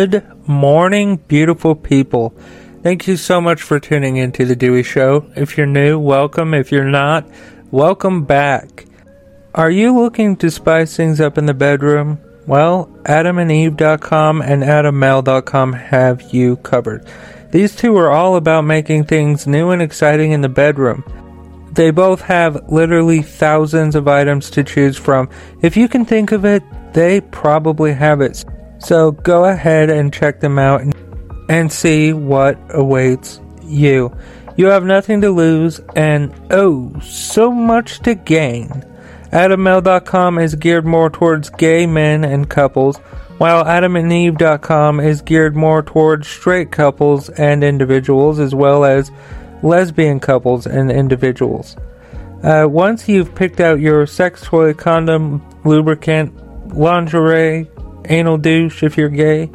Good morning, beautiful people. Thank you so much for tuning into The Dewey Show. If you're new, welcome. If you're not, welcome back. Are you looking to spice things up in the bedroom? Well, adamandeve.com and adammale.com have you covered. These two are all about making things new and exciting in the bedroom. They both have literally thousands of items to choose from. If you can think of it, they probably have it. So go ahead and check them out and see what awaits you. You have nothing to lose and oh, so much to gain. AdamMale.com is geared more towards gay men and couples, while AdamandEve.com is geared more towards straight couples and individuals, as well as lesbian couples and individuals. Uh, once you've picked out your sex toy, condom, lubricant, lingerie, anal douche if you're gay,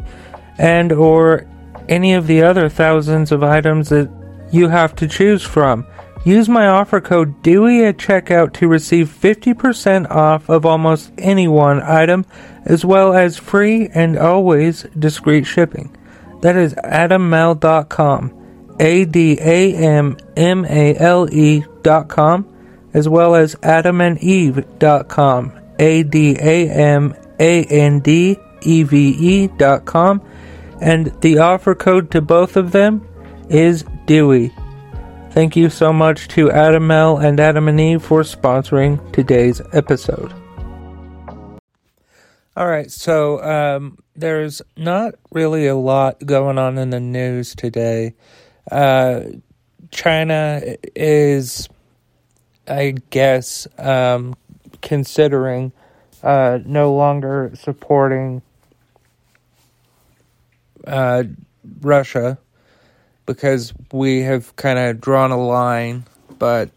and or any of the other thousands of items that you have to choose from. Use my offer code DEWEY at checkout to receive 50% off of almost any one item, as well as free and always discreet shipping. That is adammale.com, A D A M M A L E.com, as well as adamandeve.com, A D A M A N D E V E.com, and the offer code to both of them is DEWEY. Thank you so much to Adam Male and Adam and Eve for sponsoring today's episode. All right, so um, there's not really a lot going on in the news today. Uh, China is, I guess, um, considering uh, no longer supporting uh, Russia because we have kind of drawn a line. But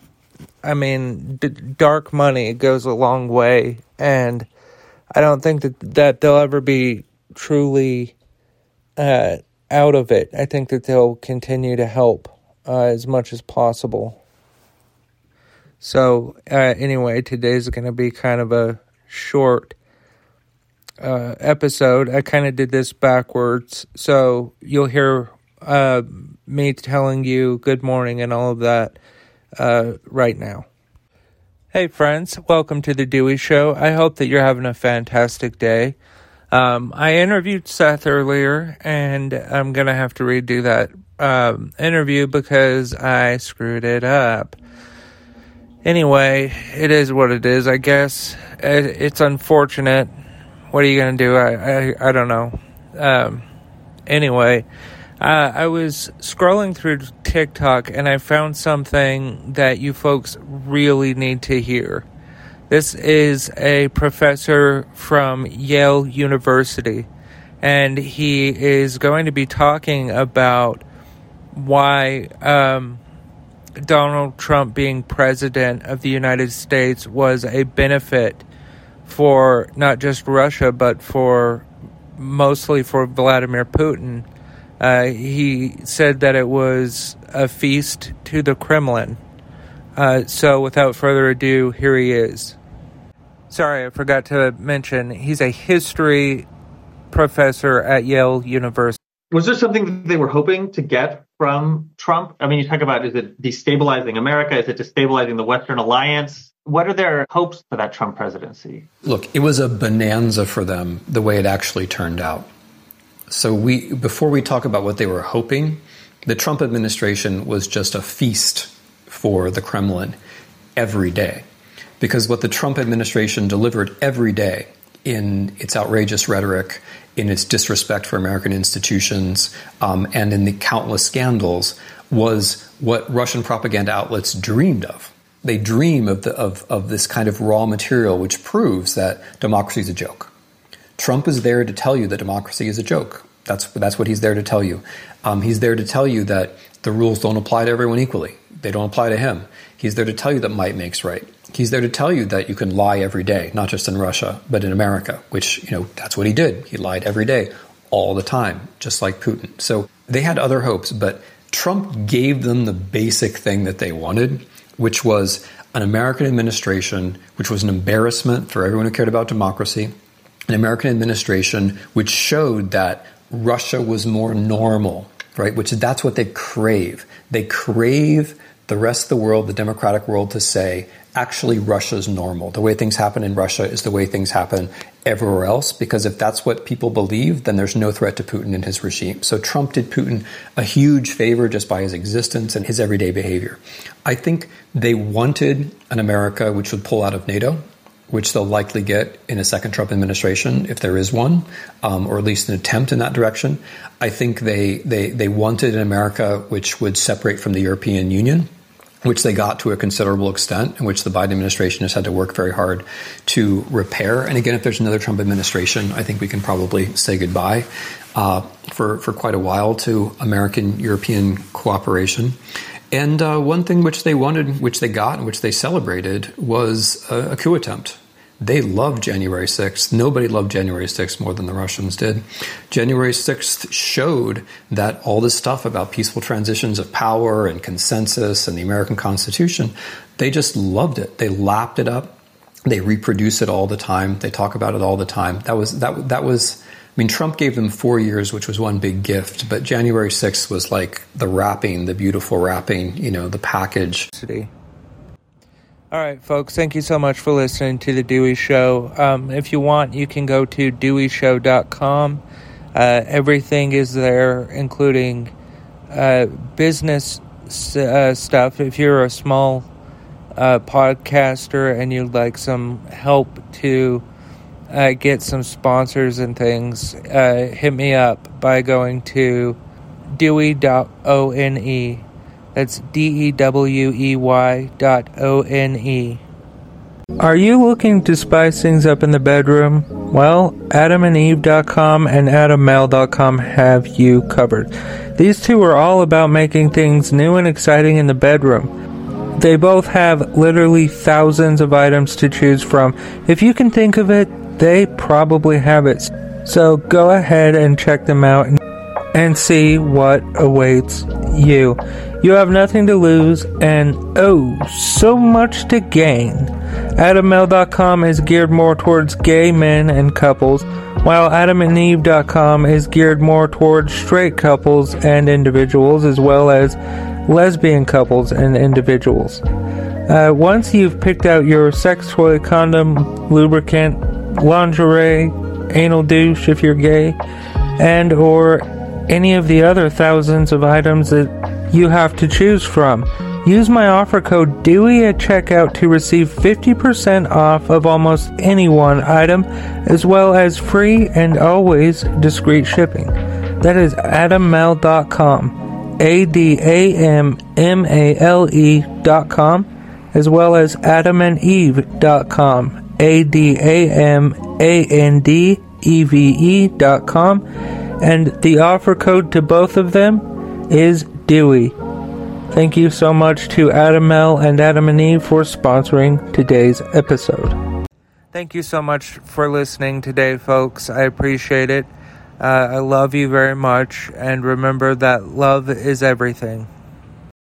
I mean, d- dark money goes a long way, and I don't think that that they'll ever be truly uh, out of it. I think that they'll continue to help uh, as much as possible. So uh, anyway, today's going to be kind of a short uh, episode. I kind of did this backwards, so you'll hear uh, me telling you good morning and all of that uh, right now. Hey, friends, welcome to the Dewey Show. I hope that you're having a fantastic day. Um, I interviewed Seth earlier, and I'm going to have to redo that um, interview because I screwed it up. Anyway, it is what it is, I guess. It's unfortunate. What are you going to do? I, I, I don't know. Um, anyway, uh, I was scrolling through TikTok and I found something that you folks really need to hear. This is a professor from Yale University, and he is going to be talking about why um, Donald Trump being president of the United States was a benefit for not just Russia, but for mostly for Vladimir Putin uh, he said that it was a feast to the Kremlin. Uh, so, without further ado, here he is. Sorry, I forgot to mention he's a history professor at Yale University. Was there something they were hoping to get from Trump? I mean, you talk about is it destabilizing America? Is it destabilizing the Western alliance? What are their hopes for that Trump presidency? Look, it was a bonanza for them the way it actually turned out. So we before we talk about what they were hoping, the Trump administration was just a feast for the Kremlin every day. Because what the Trump administration delivered every day in its outrageous rhetoric, in its disrespect for American institutions, um, and in the countless scandals was what Russian propaganda outlets dreamed of. They dream of, the, of, of this kind of raw material which proves that democracy is a joke. Trump is there to tell you that democracy is a joke. That's that's what he's there to tell you. Um, he's there to tell you that the rules don't apply to everyone equally. They don't apply to him. He's there to tell you that might makes right. He's there to tell you that you can lie every day, not just in Russia, but in America, which, you know, that's what he did. He lied every day, all the time, just like Putin. So they had other hopes, but Trump gave them the basic thing that they wanted, which was an American administration, which was an embarrassment for everyone who cared about democracy, an American administration which showed that Russia was more normal, right? Which is that's what they crave. They crave the rest of the world, the democratic world, to say, actually, Russia's normal. The way things happen in Russia is the way things happen everywhere else, because if that's what people believe, then there's no threat to Putin and his regime. So Trump did Putin a huge favor just by his existence and his everyday behavior. I think they wanted an America which would pull out of NATO which they'll likely get in a second Trump administration if there is one, um, or at least an attempt in that direction. I think they, they, they wanted an America which would separate from the European Union, which they got to a considerable extent, and which the Biden administration has had to work very hard to repair. And again, if there's another Trump administration, I think we can probably say goodbye uh, for, for quite a while to American European cooperation. And uh, one thing which they wanted, which they got, and which they celebrated was a, a coup attempt. They loved January 6th. Nobody loved January 6th more than the Russians did. January 6th showed that all this stuff about peaceful transitions of power and consensus and the American Constitution, they just loved it. They lapped it up. They reproduce it all the time. They talk about it all the time. That was that that was mean, Trump gave them four years, which was one big gift, but January 6th was like the wrapping, the beautiful wrapping, you know, the package. All right, folks, thank you so much for listening to The Dewey Show. Um, if you want, you can go to deweyshow.com. Uh, everything is there, including uh, business uh, stuff. If you're a small uh, podcaster and you'd like some help to uh, get some sponsors and things, uh, hit me up by going to dewey.one. That's D E W E Y dot O N E. Are you looking to spice things up in the bedroom? Well, adamandeve.com and adammale.com have you covered. These two are all about making things new and exciting in the bedroom. They both have literally thousands of items to choose from. If you can think of it, they probably have it. So go ahead and check them out and see what awaits you. You have nothing to lose and oh, so much to gain. AdamMale.com is geared more towards gay men and couples, while AdamandEve.com is geared more towards straight couples and individuals, as well as lesbian couples and individuals. Uh, once you've picked out your sex toy, condom, lubricant, lingerie, anal douche if you're gay, and or any of the other thousands of items that you have to choose from. Use my offer code DEWEY at checkout to receive 50% off of almost any one item, as well as free and always discreet shipping. That is adammale.com, A D A M M A L E.com, as well as adamandeve.com, a D A M A N D E V E dot com, and the offer code to both of them is Dewey. Thank you so much to Adam Male and Adam and Eve for sponsoring today's episode. Thank you so much for listening today, folks. I appreciate it. Uh, I love you very much, and remember that love is everything.